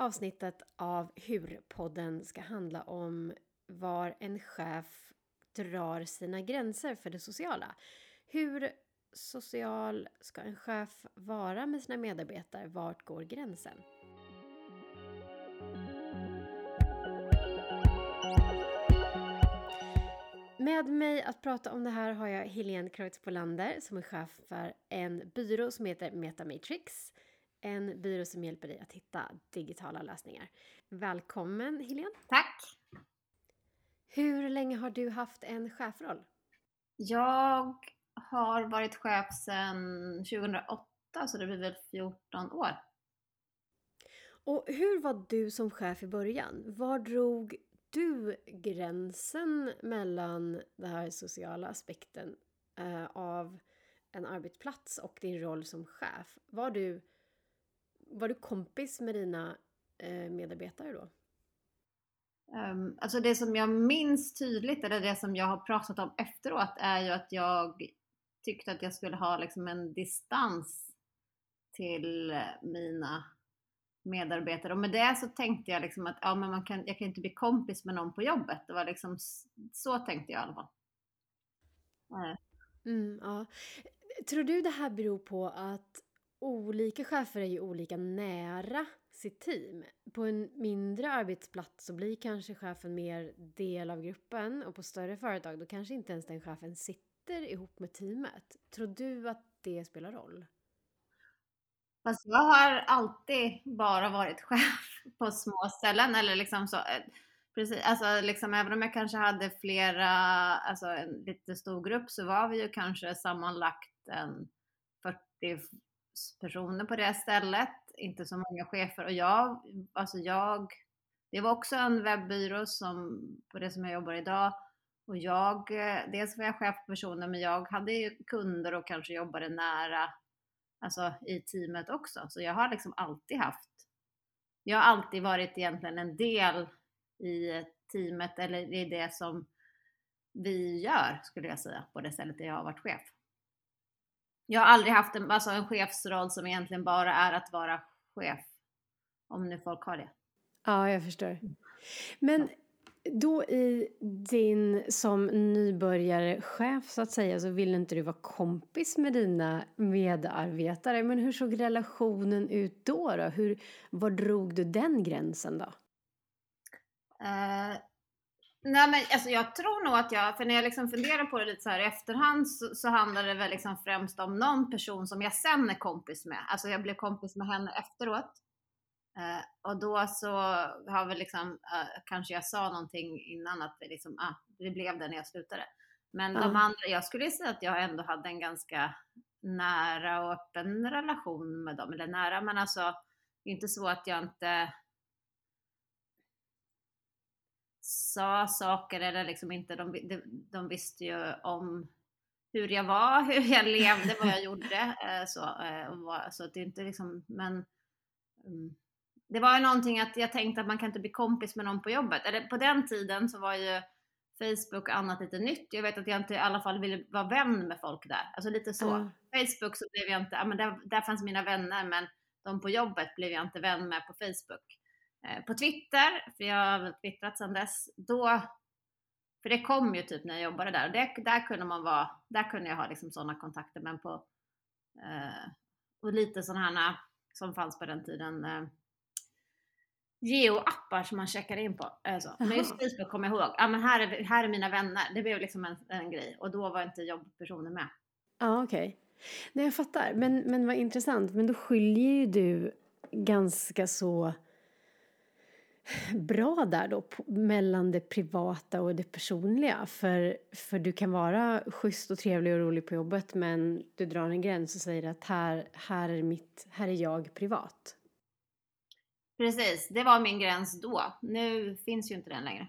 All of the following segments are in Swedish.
avsnittet av Hur-podden ska handla om var en chef drar sina gränser för det sociala. Hur social ska en chef vara med sina medarbetare? Vart går gränsen? Med mig att prata om det här har jag Helene Kreutz Polander som är chef för en byrå som heter Metamatrix. En byrå som hjälper dig att hitta digitala lösningar. Välkommen Helene! Tack! Hur länge har du haft en chefroll? Jag har varit chef sedan 2008 så det blir väl 14 år. Och hur var du som chef i början? Var drog du gränsen mellan den här sociala aspekten eh, av en arbetsplats och din roll som chef? Var du, var du kompis med dina eh, medarbetare då? Um, alltså det som jag minns tydligt, eller det som jag har pratat om efteråt, är ju att jag tyckte att jag skulle ha liksom en distans till mina medarbetare. Och med det så tänkte jag liksom att ja, men man kan, jag kan inte bli kompis med någon på jobbet. Det var liksom, så tänkte jag i alla fall. Mm, ja. Tror du det här beror på att olika chefer är ju olika nära sitt team? På en mindre arbetsplats så blir kanske chefen mer del av gruppen och på större företag då kanske inte ens den chefen sitter ihop med teamet. Tror du att det spelar roll? Fast jag har alltid bara varit chef på små ställen eller liksom så. Eh, precis, alltså liksom även om jag kanske hade flera, alltså en lite stor grupp så var vi ju kanske sammanlagt en 40 personer på det stället. Inte så många chefer och jag, alltså jag, det var också en webbyrå som, på det som jag jobbar idag. Och jag, eh, dels var jag chef på personer men jag hade ju kunder och kanske jobbade nära alltså i teamet också. Så jag har liksom alltid haft, jag har alltid varit egentligen en del i teamet eller i det som vi gör skulle jag säga på det stället där jag har varit chef. Jag har aldrig haft en, alltså en chefsroll som egentligen bara är att vara chef. Om nu folk har det. Ja, jag förstår. Men då i din som nybörjarchef så att säga så ville inte du vara kompis med dina medarbetare. Men hur såg relationen ut då? då? Hur, var drog du den gränsen då? Uh, nej men alltså jag tror nog att jag, för när jag liksom funderar på det lite så här i efterhand så, så handlar det väl liksom främst om någon person som jag sen är kompis med. Alltså jag blev kompis med henne efteråt. Uh, och då så har vi liksom, uh, kanske jag sa någonting innan att det liksom, ah, det blev det när jag slutade. Men mm. de andra, jag skulle säga att jag ändå hade en ganska nära och öppen relation med dem. Eller nära, men alltså det är inte så att jag inte sa saker eller liksom inte, de, de, de visste ju om hur jag var, hur jag levde, vad jag gjorde. Uh, så, så det är inte liksom, men um, det var ju någonting att jag tänkte att man kan inte bli kompis med någon på jobbet. Eller på den tiden så var ju Facebook och annat lite nytt. Jag vet att jag inte i alla fall ville vara vän med folk där. Alltså lite så. Mm. Facebook så blev jag inte, ja men där, där fanns mina vänner men de på jobbet blev jag inte vän med på Facebook. Eh, på Twitter, för jag har väl twittrat sedan dess, då för det kom ju typ när jag jobbade där. Det, där kunde man vara, där kunde jag ha liksom sådana kontakter. Men på, eh, och lite sådana här som fanns på den tiden, eh, geoappar som man checkar in på. Alltså. Men just Facebook kommer jag ihåg. Ja, men här, är, här är mina vänner. Det blev liksom en, en grej. Och då var inte jobbpersoner med. Ja, okej. Okay. Nej, jag fattar. Men, men vad intressant. Men då skiljer ju du ganska så bra där då mellan det privata och det personliga. För, för du kan vara schysst och trevlig och rolig på jobbet men du drar en gräns och säger att här, här, är, mitt, här är jag privat. Precis, det var min gräns då. Nu finns ju inte den längre.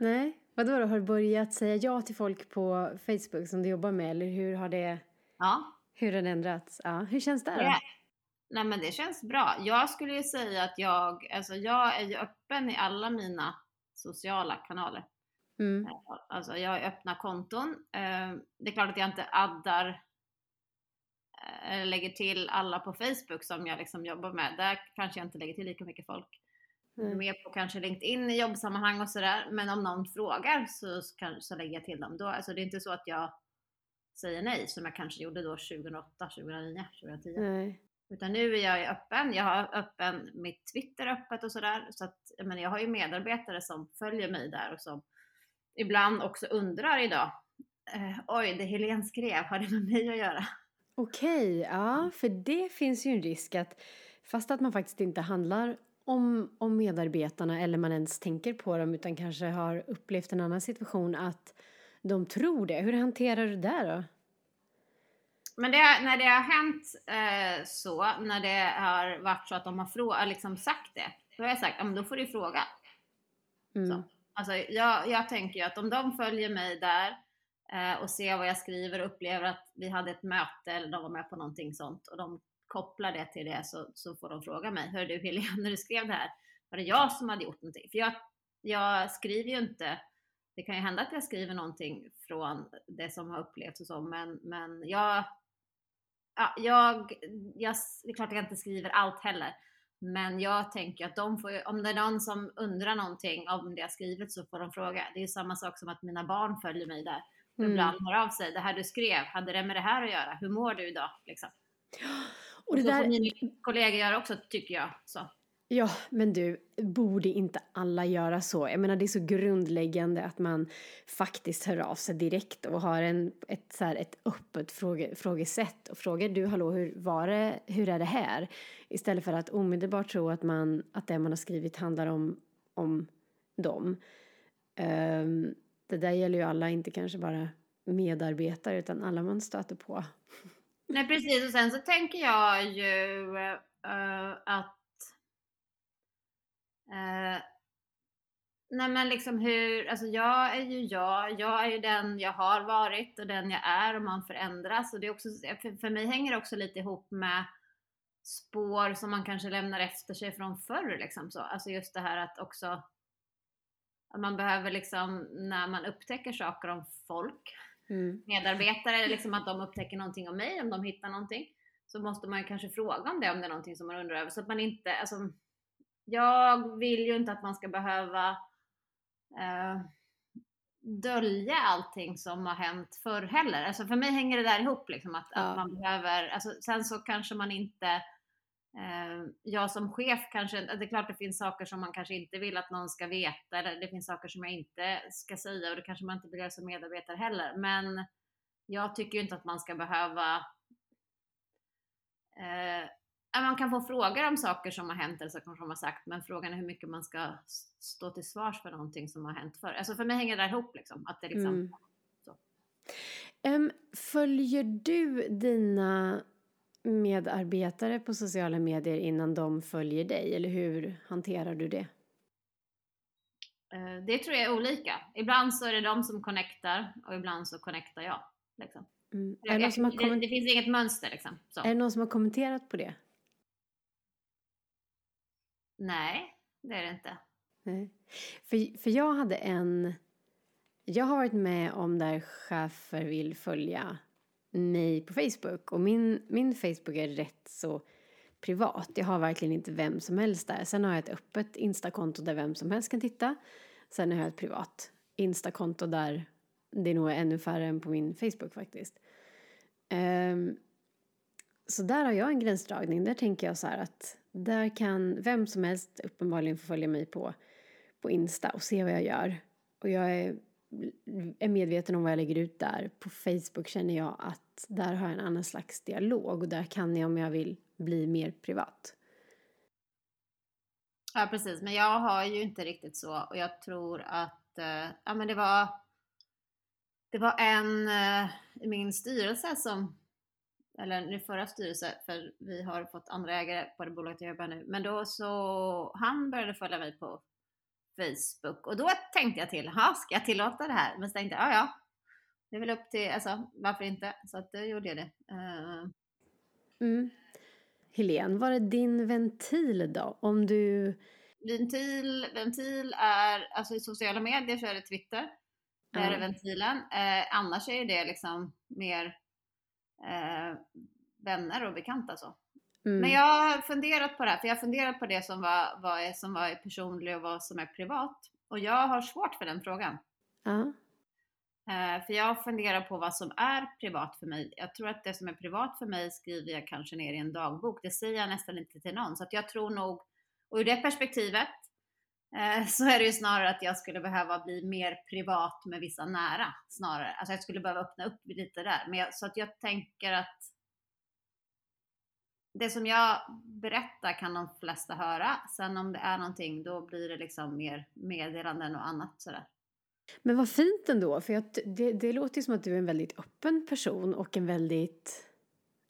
Nej, vadå då? Har du börjat säga ja till folk på Facebook som du jobbar med eller hur har det, ja. hur har det ändrats? Ja, hur känns det då? Yeah. Nej men det känns bra. Jag skulle ju säga att jag, alltså jag är ju öppen i alla mina sociala kanaler. Mm. Eh, alltså jag öppnar konton. Eh, det är klart att jag inte addar eller lägger till alla på Facebook som jag liksom jobbar med. Där kanske jag inte lägger till lika mycket folk. mm. mer på kanske LinkedIn i jobbsammanhang och sådär. Men om någon frågar så, så, så lägger jag till dem. Då, alltså det är inte så att jag säger nej som jag kanske gjorde då 2008, 2009, 2010. Nej. Utan nu är jag öppen. Jag har öppen mitt Twitter öppet och sådär. Så att, jag, menar, jag har ju medarbetare som följer mig där och som ibland också undrar idag. Eh, Oj, det Helene skrev, har det med mig att göra? Okej, ja, för det finns ju en risk att fast att man faktiskt inte handlar om, om medarbetarna eller man ens tänker på dem utan kanske har upplevt en annan situation att de tror det. Hur hanterar du det då? Men det, när det har hänt eh, så, när det har varit så att de har frå, liksom sagt det, då har jag sagt, ja men då får du fråga. Mm. Så. Alltså, jag, jag tänker ju att om de följer mig där eh, och ser vad jag skriver och upplever att vi hade ett möte eller de var med på någonting sånt och de kopplar det till det så, så får de fråga mig, hör du Helene, när du skrev det här, var det jag som hade gjort någonting? För jag, jag skriver ju inte det kan ju hända att jag skriver någonting från det som har upplevts och så, men, men jag, ja, jag, jag, det är klart att jag inte skriver allt heller. Men jag tänker att de får, om det är någon som undrar någonting om det jag skrivit så får de fråga. Det är ju samma sak som att mina barn följer mig där. Mm. Ibland hör av sig. Det här du skrev, hade det med det här att göra? Hur mår du idag? Liksom. Och det och så där... får mina kollegor göra också, tycker jag. Så. Ja, men du, borde inte alla göra så? Jag menar, det är så grundläggande att man faktiskt hör av sig direkt och har en, ett, så här, ett öppet fråge, frågesätt och frågar du, hallå, hur var det, hur är det här? Istället för att omedelbart tro att, man, att det man har skrivit handlar om, om dem. Um, det där gäller ju alla, inte kanske bara medarbetare, utan alla man stöter på. Nej, precis. Och sen så tänker jag ju uh, att Eh, nej men liksom hur, alltså jag är ju jag, jag är ju den jag har varit och den jag är och man förändras. Och det är också, för, för mig hänger det också lite ihop med spår som man kanske lämnar efter sig från förr. Liksom så. Alltså just det här att också att man behöver liksom, när man upptäcker saker om folk, mm. medarbetare, liksom att de upptäcker någonting om mig, om de hittar någonting, så måste man ju kanske fråga om det, om det är någonting som man undrar över. Så att man inte, alltså, jag vill ju inte att man ska behöva eh, dölja allting som har hänt förr heller. Alltså för mig hänger det där ihop liksom att, ja. att man behöver, alltså sen så kanske man inte eh, jag som chef kanske, det är klart det finns saker som man kanske inte vill att någon ska veta eller det finns saker som jag inte ska säga och det kanske man inte vill göra som medarbetare heller. Men jag tycker ju inte att man ska behöva eh, man kan få frågor om saker som har hänt eller saker som har sagt, men frågan är hur mycket man ska stå till svars för någonting som har hänt förr. Alltså för mig hänger det där ihop liksom. Att det liksom mm. så. Um, följer du dina medarbetare på sociala medier innan de följer dig, eller hur hanterar du det? Uh, det tror jag är olika. Ibland så är det de som connectar och ibland så connectar jag. Liksom. Mm. Jag, det, det, finns inget mönster liksom. Så. Är det någon som har kommenterat på det? Nej, det är det inte. Nej. För, för jag hade en... Jag har varit med om där chefer vill följa mig på Facebook och min, min Facebook är rätt så privat. Jag har verkligen inte vem som helst där. Sen har jag ett öppet Instakonto där vem som helst kan titta. Sen har jag ett privat Instakonto där det är nog ännu färre än på min Facebook faktiskt. Um, så där har jag en gränsdragning. Där tänker jag så här att där kan vem som helst uppenbarligen få följa mig på, på Insta och se vad jag gör. Och jag är, är medveten om vad jag lägger ut där. På Facebook känner jag att där har jag en annan slags dialog och där kan jag om jag vill bli mer privat. Ja precis, men jag har ju inte riktigt så och jag tror att, eh, ja men det var det var en eh, i min styrelse som eller nu förra styrelse, för vi har fått andra ägare på det bolaget jag jobbar nu. Men då så, han började följa mig på Facebook och då tänkte jag till, ha ska jag tillåta det här? Men så tänkte jag, ja ja, det är väl upp till, alltså varför inte? Så att då gjorde jag det. Uh... Mm. Helene, var är din ventil då? Om du... Ventil, ventil är, alltså i sociala medier så är det Twitter. Där mm. är ventilen. Eh, annars är det liksom mer eh, vänner och bekanta så. Mm. Men jag har funderat på det här, för jag har funderat på det som var, vad är, som var personligt och vad som är privat. Och jag har svårt för den frågan. Ja. Eh, för jag funderar på vad som är privat för mig. Jag tror att det som är privat för mig skriver jag kanske ner i en dagbok. Det säger jag nästan inte till någon. Så att jag tror nog, och ur det perspektivet Eh, så är det ju snarare att jag skulle behöva bli mer privat med vissa nära. Snarare. Alltså jag skulle behöva öppna upp lite där. Men jag, så att jag tänker att det som jag berättar kan de flesta höra. Sen om det är någonting då blir det liksom mer meddelanden och annat sådär. Men vad fint ändå, för jag, det, det låter ju som att du är en väldigt öppen person och en väldigt,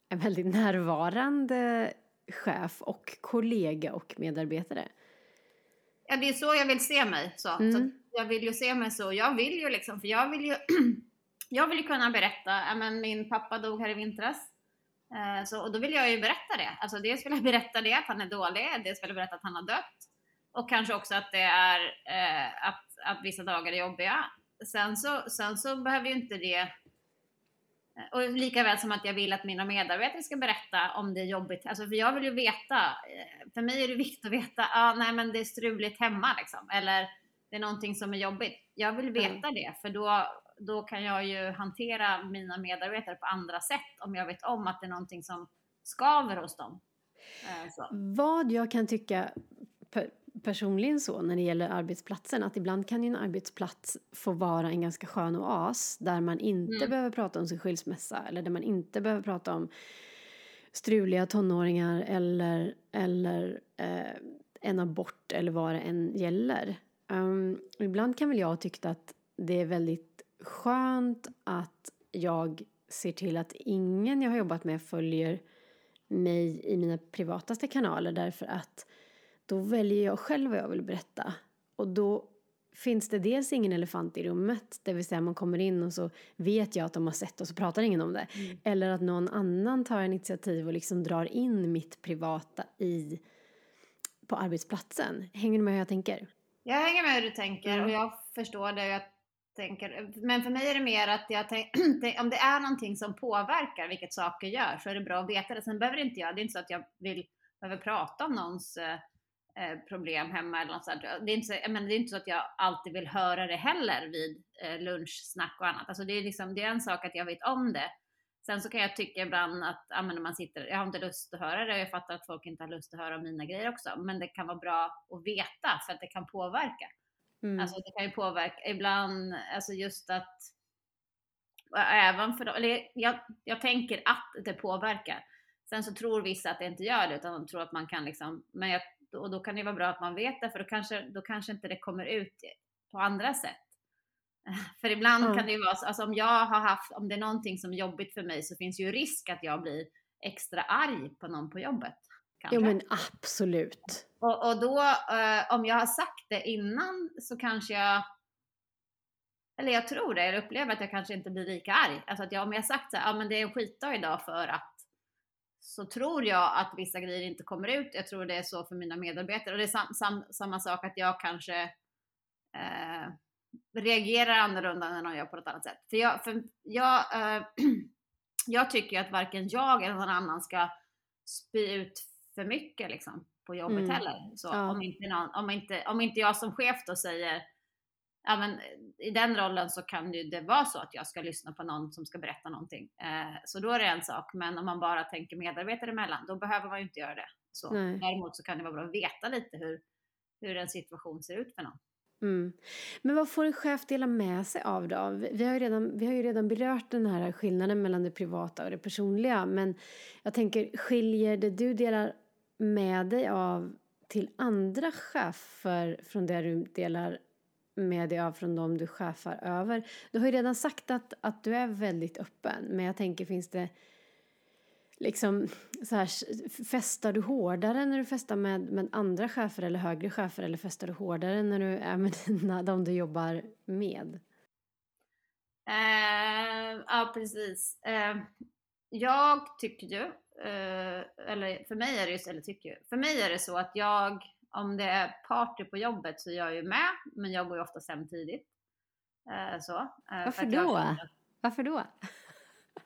en väldigt närvarande chef och kollega och medarbetare. Ja, det är så jag vill se mig. Så. Mm. så jag vill ju se mig så. Jag vill ju liksom, för jag vill ju, jag vill ju kunna berätta, men min pappa dog här i vintras. Eh, så, och då vill jag ju berätta det. Alltså dels vill jag berätta det, att han är dålig. Dels vill jag berätta att han har dött. Och kanske också att det är, eh, att, att vissa dagar är jobbiga. Sen så, sen så behöver ju inte det och lika väl som att jag vill att mina medarbetare ska berätta om det är jobbigt. Alltså för jag vill ju veta. eh, För mig är det viktigt att veta, ah, nej men det är struligt hemma liksom. Eller det är någonting som är jobbigt. Jag vill veta det för då, då kan jag ju hantera mina medarbetare på andra sätt om jag vet om att det är någonting som skaver hos dem. Eh, Så. Vad jag kan tycka personligen så när det gäller arbetsplatsen att ibland kan ju en arbetsplats få vara en ganska skön oas där man inte Mm. behöver prata om sin skilsmässa eller där man inte behöver prata om struliga tonåringar eller, eller eh, en abort eller vad det än gäller. Um, ibland kan väl jag tycka att det är väldigt skönt att jag ser till att ingen jag har jobbat med följer mig i mina privataste kanaler därför att då väljer jag själv vad jag vill berätta. Och då finns det dels ingen elefant i rummet, det vill säga man kommer in och så vet jag att de har sett och så pratar ingen om det. Mm. Eller att någon annan tar initiativ och liksom drar in mitt privata i på arbetsplatsen. Hänger du med hur jag tänker? Jag hänger med hur du tänker och jag förstår det. Jag tänker, men för mig är det mer att jag tänk, om det är någonting som påverkar vilket saker gör så är det bra att veta det. Sen behöver inte jag, det är inte så att jag vill, behöver prata om någons eh, problem hemma eller något sånt. Det är, inte så, men det är inte så att jag alltid vill höra det heller vid eh, lunchsnack och annat. Alltså det, är liksom, det är en sak att jag vet om det. Sen så kan jag tycka ibland att ja, men när man sitter, jag har inte lust att höra det och jag fattar att folk inte har lust att höra mina grejer också. Men det kan vara bra att veta för att det kan påverka. Mm. Alltså det kan ju påverka ibland, alltså just att även för eller jag, jag tänker att det påverkar. Sen så tror vissa att det inte gör det utan de tror att man kan liksom, men jag, och då kan det vara bra att man vet det för då kanske, då kanske inte det kommer ut på andra sätt. För ibland Ja. kan det ju vara så, alltså om jag har haft, om det är någonting som är jobbigt för mig så finns ju risk att jag blir extra arg på någon på jobbet. Kanske. Jo men absolut. Och, och då, eh, om jag har sagt det innan så kanske jag, eller jag tror det, eller upplever att jag kanske inte blir lika arg. Alltså att jag, om jag sagt så här, ja men det är en skitdag idag för att, så tror jag att vissa grejer inte kommer ut. Jag tror det är så för mina medarbetare. Och det är sam, sam, samma sak att jag kanske eh, reagerar annorlunda än någon gör på något annat sätt. För jag, för jag, eh, jag tycker att varken jag eller någon annan ska spy ut för mycket liksom, på jobbet Mm. heller. Så Ja. om, inte någon, om, inte, om inte jag som chef då säger Ja, men I den rollen så kan ju det vara så att jag ska lyssna på någon som ska berätta någonting. Eh, så då är det en sak. Men om man bara tänker medarbetare emellan, då behöver man ju inte göra det. Så. Nej. Däremot så kan det vara bra att veta lite hur, hur en situation ser ut för någon. Mm. Men vad får en chef dela med sig av då? Vi vi har, ju redan, vi har ju redan berört den här skillnaden mellan det privata och det personliga. Men jag tänker, skiljer det du delar med dig av till andra chefer från det du delar med dig av från dem du chefar över? Du har ju redan sagt att, att du är väldigt öppen. Men jag tänker, finns det liksom så här, festar du hårdare när du festar med, med andra chefer eller högre chefer eller festar du hårdare när du är med dina, de du jobbar med? Uh, ja, precis. Uh, jag tycker ju, uh, eller för mig är det ju, eller tycker ju, för mig är det så att jag, om det är party på jobbet så är jag ju med, men jag går ju oftast hem tidigt. Eh, så. Eh, för Varför jag då? att- Varför då?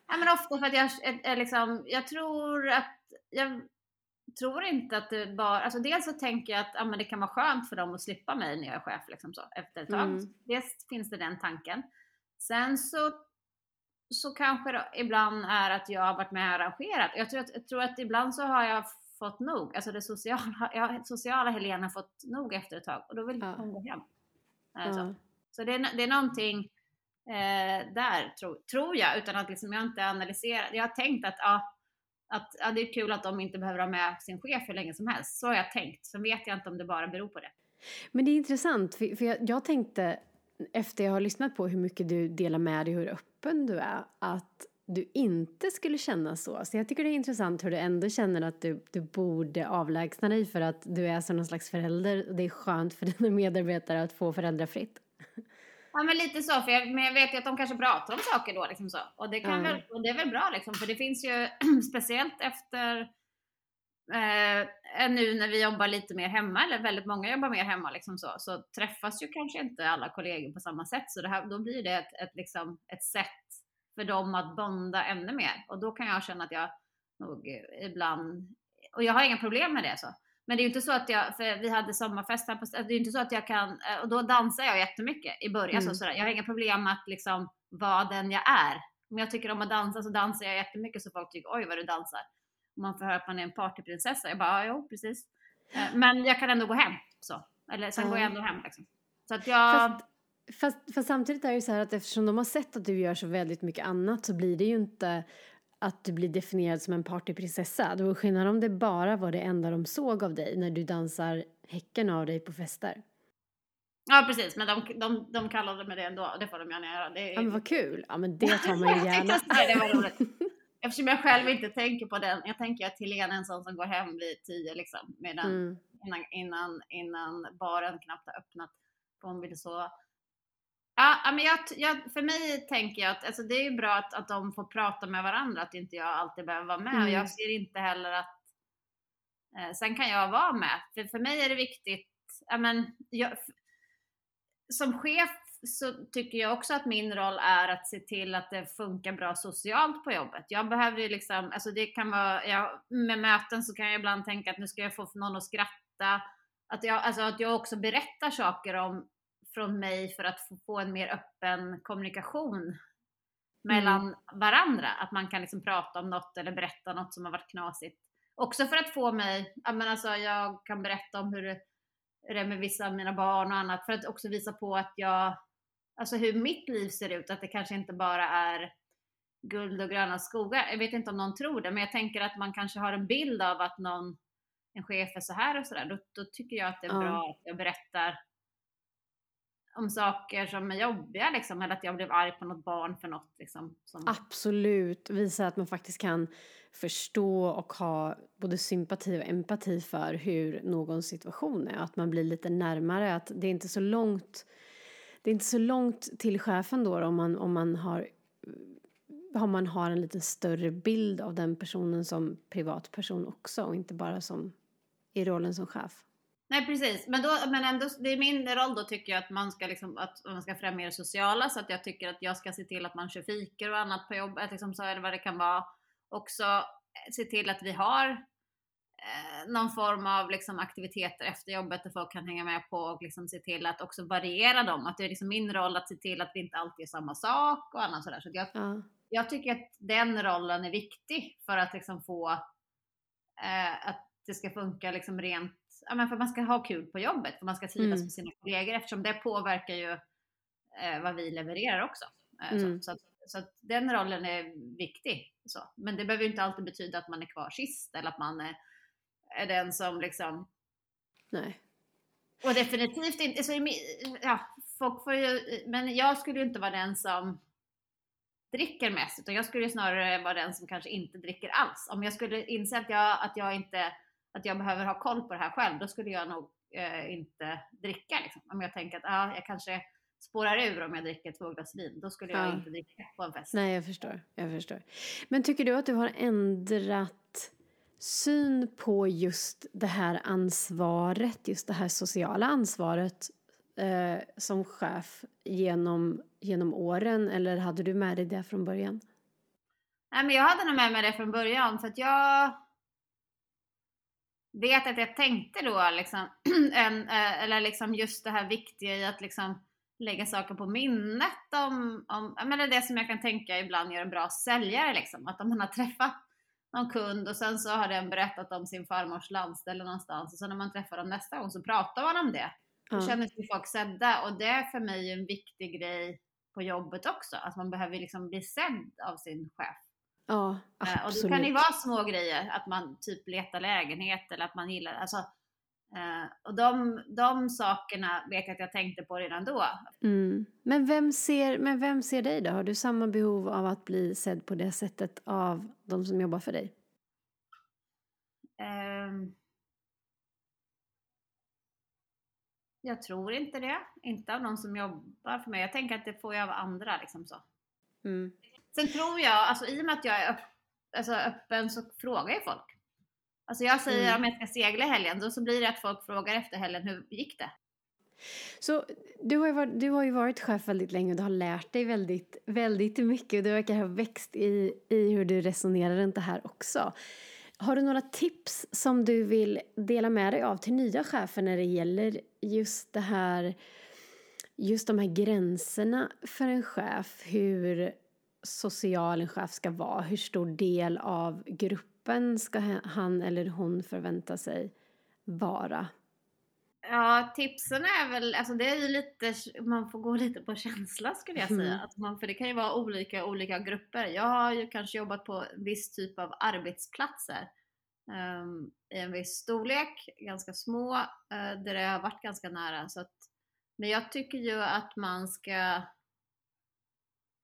Ja, men ofta för att jag är, är liksom, jag tror att jag, tror inte att det bara, alltså dels så tänker jag att ja, men det kan vara skönt för dem att slippa mig när jag är chef liksom så, efter ett tag. Mm. Dels finns det den tanken. Sen så, så kanske det ibland är att jag har varit med och arrangerat. Jag tror att, jag tror att ibland så har jag fått nog, alltså det sociala, jag, sociala Helena har fått nog efter ett tag och då vill Ja. hon gå hem. Alltså. Ja. Så det är, det är någonting eh, där, tro, tror jag, utan att liksom jag inte analyserat. Jag har tänkt att, ja, att ja, det är kul att de inte behöver ha med sin chef hur länge som helst. Så har jag tänkt. Sen vet jag inte om det bara beror på det. Men det är intressant, för, för jag, jag tänkte efter jag har lyssnat på hur mycket du delar med dig, hur öppen du är, att du inte skulle känna så. Så jag tycker det är intressant hur du ändå känner att du, du borde avlägsna dig för att du är som någon slags förälder och det är skönt för dina medarbetare att få föräldrafritt. Ja men lite så, för jag, men jag vet ju att de kanske pratar om saker då liksom så. Och det, kan Ja. väl, och det är väl bra liksom, för det finns ju speciellt efter eh, nu när vi jobbar lite mer hemma, eller väldigt många jobbar mer hemma liksom så, så träffas ju kanske inte alla kollegor på samma sätt. Så det här, då blir det ett, ett, liksom, ett sätt för dem att bonda ännu mer. Och då kan jag känna att jag nog eh, ibland, och jag har inga problem med det så. Men det är ju inte så att jag, för vi hade sommarfest här på, det är ju inte så att jag kan, eh, och då dansar jag jättemycket i början. Mm. Så, sådär. Jag har inga problem att liksom vara den jag är. Om jag tycker om att dansa så dansar jag jättemycket så folk tycker oj vad du dansar. Man får höra att man är en partyprinsessa. Jag bara, ja, jo precis. Eh, Men jag kan ändå gå hem så. Eller sen Ja. går jag ändå hem liksom. Så att jag, Fast, fast, fast samtidigt är det ju så här att eftersom de har sett att du gör så väldigt mycket annat så blir det ju inte att du blir definierad som en partyprinsessa. Det var skillnad om det bara var det enda de såg av dig när du dansar häcken av dig på fester. ja precis, men de, de, de kallade mig det ändå. Det får de gärna göra. Det är, Ja men vad kul! Ja men det tar man ju gärna. tänkte säga det var roligt. Eftersom jag själv inte tänker på den. Jag tänker att Helena är en sån som går hem vid tio liksom. Medan Mm. innan, innan, innan baren knappt har öppnat. För hon vill så. Ja, men jag, jag, för mig tänker jag att alltså det är ju bra att, att de får prata med varandra, att inte jag alltid behöver vara med. Och Mm. jag ser inte heller att eh, sen kan jag vara med. För, för mig är det viktigt, ja, men, jag, som chef så tycker jag också att min roll är att se till att det funkar bra socialt på jobbet. Jag behöver ju liksom, alltså det kan vara, jag, med möten så kan jag ibland tänka att nu ska jag få någon att skratta. Att jag, alltså att jag också berättar saker om, från mig för att få, en mer öppen kommunikation mellan varandra. Att man kan liksom prata om något eller berätta något som har varit knasigt. Också för att få mig, ja men alltså jag kan berätta om hur det är med vissa av mina barn och annat. För att också visa på att jag, alltså hur mitt liv ser ut. Att det kanske inte bara är guld och gröna skogar. Jag vet inte om någon tror det, men jag tänker att man kanske har en bild av att någon, en chef är så här och så där. Då, då tycker jag att det är bra att jag berättar om saker som är jobbiga liksom. Eller att jag blev arg på något barn för något liksom. Som, Absolut, visa att man faktiskt kan förstå och ha både sympati och empati för hur någons situation är. Att man blir lite närmare, att det är inte så långt det är inte så långt till chefen då om man, om man har om man har en lite större bild av den personen som privatperson också och inte bara som i rollen som chef. Nej precis, men, då, men ändå, det är min roll då tycker jag att man ska, liksom, att man ska främja det sociala så att jag tycker att jag ska se till att man kör fikor och annat på jobbet liksom så, eller vad det kan vara. Också eh, se till att vi har eh, någon form av liksom, aktiviteter efter jobbet där folk kan hänga med på och liksom, se till att också variera dem. Att det är liksom min roll att se till att vi inte alltid gör samma sak och annat sådär. Så jag, Ja, jag tycker att den rollen är viktig för att liksom få eh, att det ska funka liksom rent, för att man ska ha kul på jobbet, för man ska trivas Mm. med sina kollegor eftersom det påverkar ju eh, vad vi levererar också. Eh, Mm. så, så, så att den rollen är viktig. Så. Men det behöver ju inte alltid betyda att man är kvar sist eller att man är, är den som liksom nej. och definitivt inte, så ja, folk får ju, men jag skulle ju inte vara den som dricker mest, utan jag skulle ju snarare vara den som kanske inte dricker alls. Om jag skulle inse att jag, att jag inte, att jag behöver ha koll på det här själv, då skulle jag nog eh, inte dricka. Liksom. Om jag tänker att ah, jag kanske spårar ur om jag dricker två glas vin, då skulle jag Ja. inte dricka på en fest. Nej, jag förstår. Jag förstår. Men tycker du att du har ändrat syn på just det här ansvaret, just det här sociala ansvaret eh, som chef genom, genom åren eller hade du med dig det från början? Nej, men jag hade nog med mig det från början för att jag vet att jag tänkte då liksom, en, eh, eller liksom just det här viktiga i att liksom lägga saker på minnet om, om men det är det som jag kan tänka ibland gör en bra säljare liksom. Att om man har träffat någon kund och sen så har den berättat om sin farmors landställe någonstans och sen när man träffar dem nästa gång så pratar man om det. Då känner sig folk sedda och det är för mig en viktig grej på jobbet också. Att man behöver liksom bli sedd av sin chef. Ja, absolut. Och det kan ju vara små grejer, att man typ letar lägenhet eller att man gillar, alltså Uh, och de, de sakerna vet jag att jag tänkte på redan då. Mm. Men, vem ser, men vem ser dig då? Har du samma behov av att bli sedd på det sättet av de som jobbar för dig? Uh, jag tror inte det. Inte av de som jobbar för mig. Jag tänker att det får jag av andra. Liksom så. Mm. Sen tror jag, alltså, i och med att jag är öpp, alltså, öppen så frågar ju folk. Alltså jag säger mm. om jag ska segla i helgen, då så blir det att folk frågar efter helgen, hur gick det? Så du har, ju varit, du har ju varit chef väldigt länge och du har lärt dig väldigt, väldigt mycket och du verkar ha växt i, i hur du resonerar runt det här också. Har du några tips som du vill dela med dig av till nya chefer när det gäller just det här, just de här gränserna för en chef, hur social en chef ska vara, hur stor del av gruppen ska han eller hon förvänta sig vara? Ja, tipsen är väl, alltså det är ju lite, man får gå lite på känsla skulle jag säga. Mm. Att man, för det kan ju vara olika olika grupper. Jag har ju kanske jobbat på viss typ av arbetsplatser um, i en viss storlek, ganska små, uh, där det har varit ganska nära. Så att, men jag tycker ju att man ska,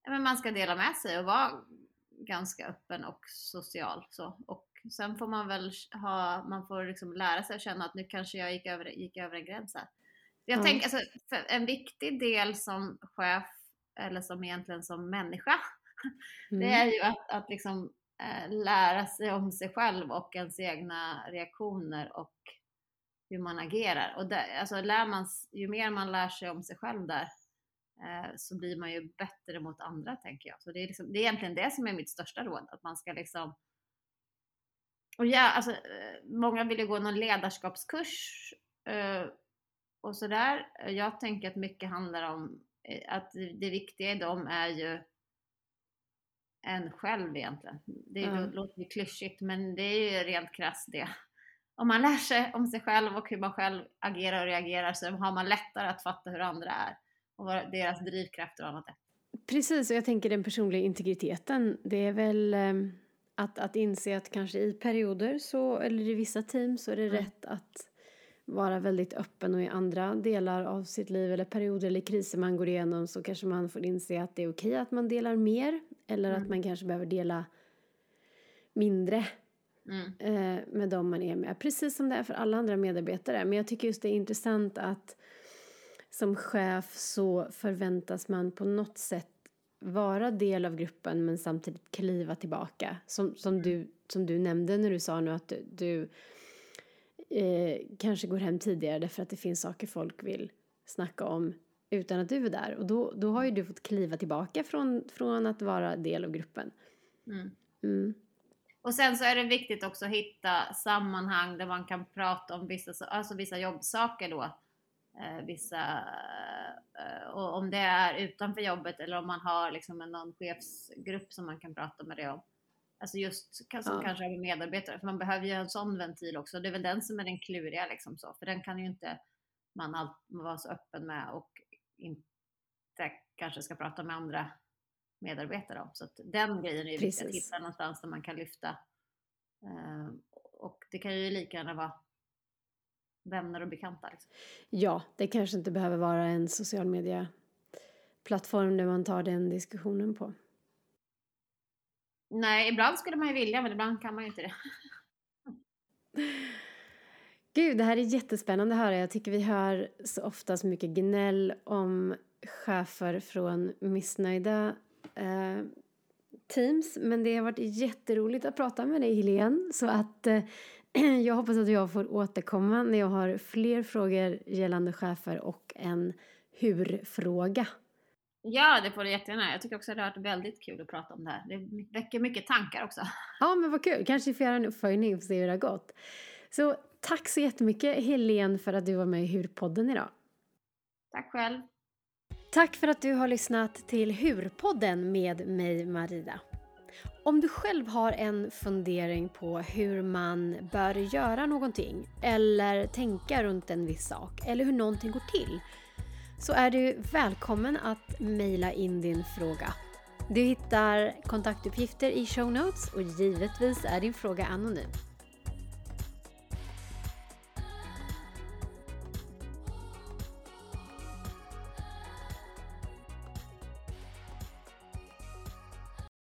men man ska dela med sig och vara ganska öppen och social. Så. Och sen får man väl ha, man får liksom lära sig att känna att nu kanske jag gick över, gick över en gräns här. Jag mm. tänker, alltså, en viktig del som chef, eller som egentligen som människa, mm. det är ju att, att liksom, äh, lära sig om sig själv och ens egna reaktioner och hur man agerar. Och det, alltså, lär man, ju mer man lär sig om sig själv där, så blir man ju bättre mot andra tänker jag. Så det är, liksom, det är egentligen det som är mitt största råd, att man ska liksom och ja, alltså, eh, många vill ju gå någon ledarskapskurs eh, och sådär. Jag tänker att mycket handlar om att det viktiga i dem är ju en själv egentligen. Det mm. låter ju klyschigt men det är ju rent krasst det. Om man lär sig om sig själv och hur man själv agerar och reagerar så har man lättare att fatta hur andra är och deras drivkrafter och annat. Precis, och jag tänker den personliga integriteten, det är väl ehm, att, att inse att kanske i perioder så, eller i vissa team så är det mm. rätt att vara väldigt öppen och i andra delar av sitt liv eller perioder eller kriser man går igenom så kanske man får inse att det är okej att man delar mer eller mm. att man kanske behöver dela mindre mm. eh, med dem man är med. Precis som det är för alla andra medarbetare. Men jag tycker just det är intressant att som chef så förväntas man på något sätt vara del av gruppen men samtidigt kliva tillbaka. Som, som, du, som du nämnde när du sa nu att du, du eh, kanske går hem tidigare därför att det finns saker folk vill snacka om utan att du är där. Och då, då har ju du fått kliva tillbaka från, från att vara del av gruppen. Mm. Mm. Och sen så är det viktigt också att hitta sammanhang där man kan prata om vissa, alltså vissa jobbsaker då vissa, eh, och om det är utanför jobbet eller om man har liksom en, någon chefsgrupp som man kan prata med det om. Alltså just som ja. kanske har medarbetare, för man behöver ju en sån ventil också. Det är väl den som är den kluriga liksom så, för den kan ju inte man all, vara så öppen med och inte kanske ska prata med andra medarbetare om. Så att den grejen är ju viktig, att hitta någonstans där man kan lyfta. Eh, och det kan ju lika gärna vara vänner och bekanta. Liksom. Ja, det kanske inte behöver vara en social media plattform där man tar den diskussionen på. Nej, ibland skulle man ju vilja men ibland kan man ju inte det. Gud, det här är jättespännande att höra. Jag tycker vi hör så ofta så mycket gnäll om chefer från missnöjda eh, teams. Men det har varit jätteroligt att prata med dig Helene. Så att eh, jag hoppas att jag får återkomma när jag har fler frågor gällande chefer och en hur-fråga. Ja, det får du jättegärna. Jag tycker också att det har varit väldigt kul att prata om det här. Det väcker mycket tankar också. Ja, men vad kul. Kanske får göra en uppföljning och se hur det har gått. Så tack så jättemycket Helene för att du var med i Hurpodden idag. Tack själv. Tack för att du har lyssnat till Hurpodden med mig Maria. Om du själv har en fundering på hur man bör göra någonting eller tänka runt en viss sak eller hur någonting går till så är du välkommen att mejla in din fråga. Du hittar kontaktuppgifter i show notes och givetvis är din fråga anonym.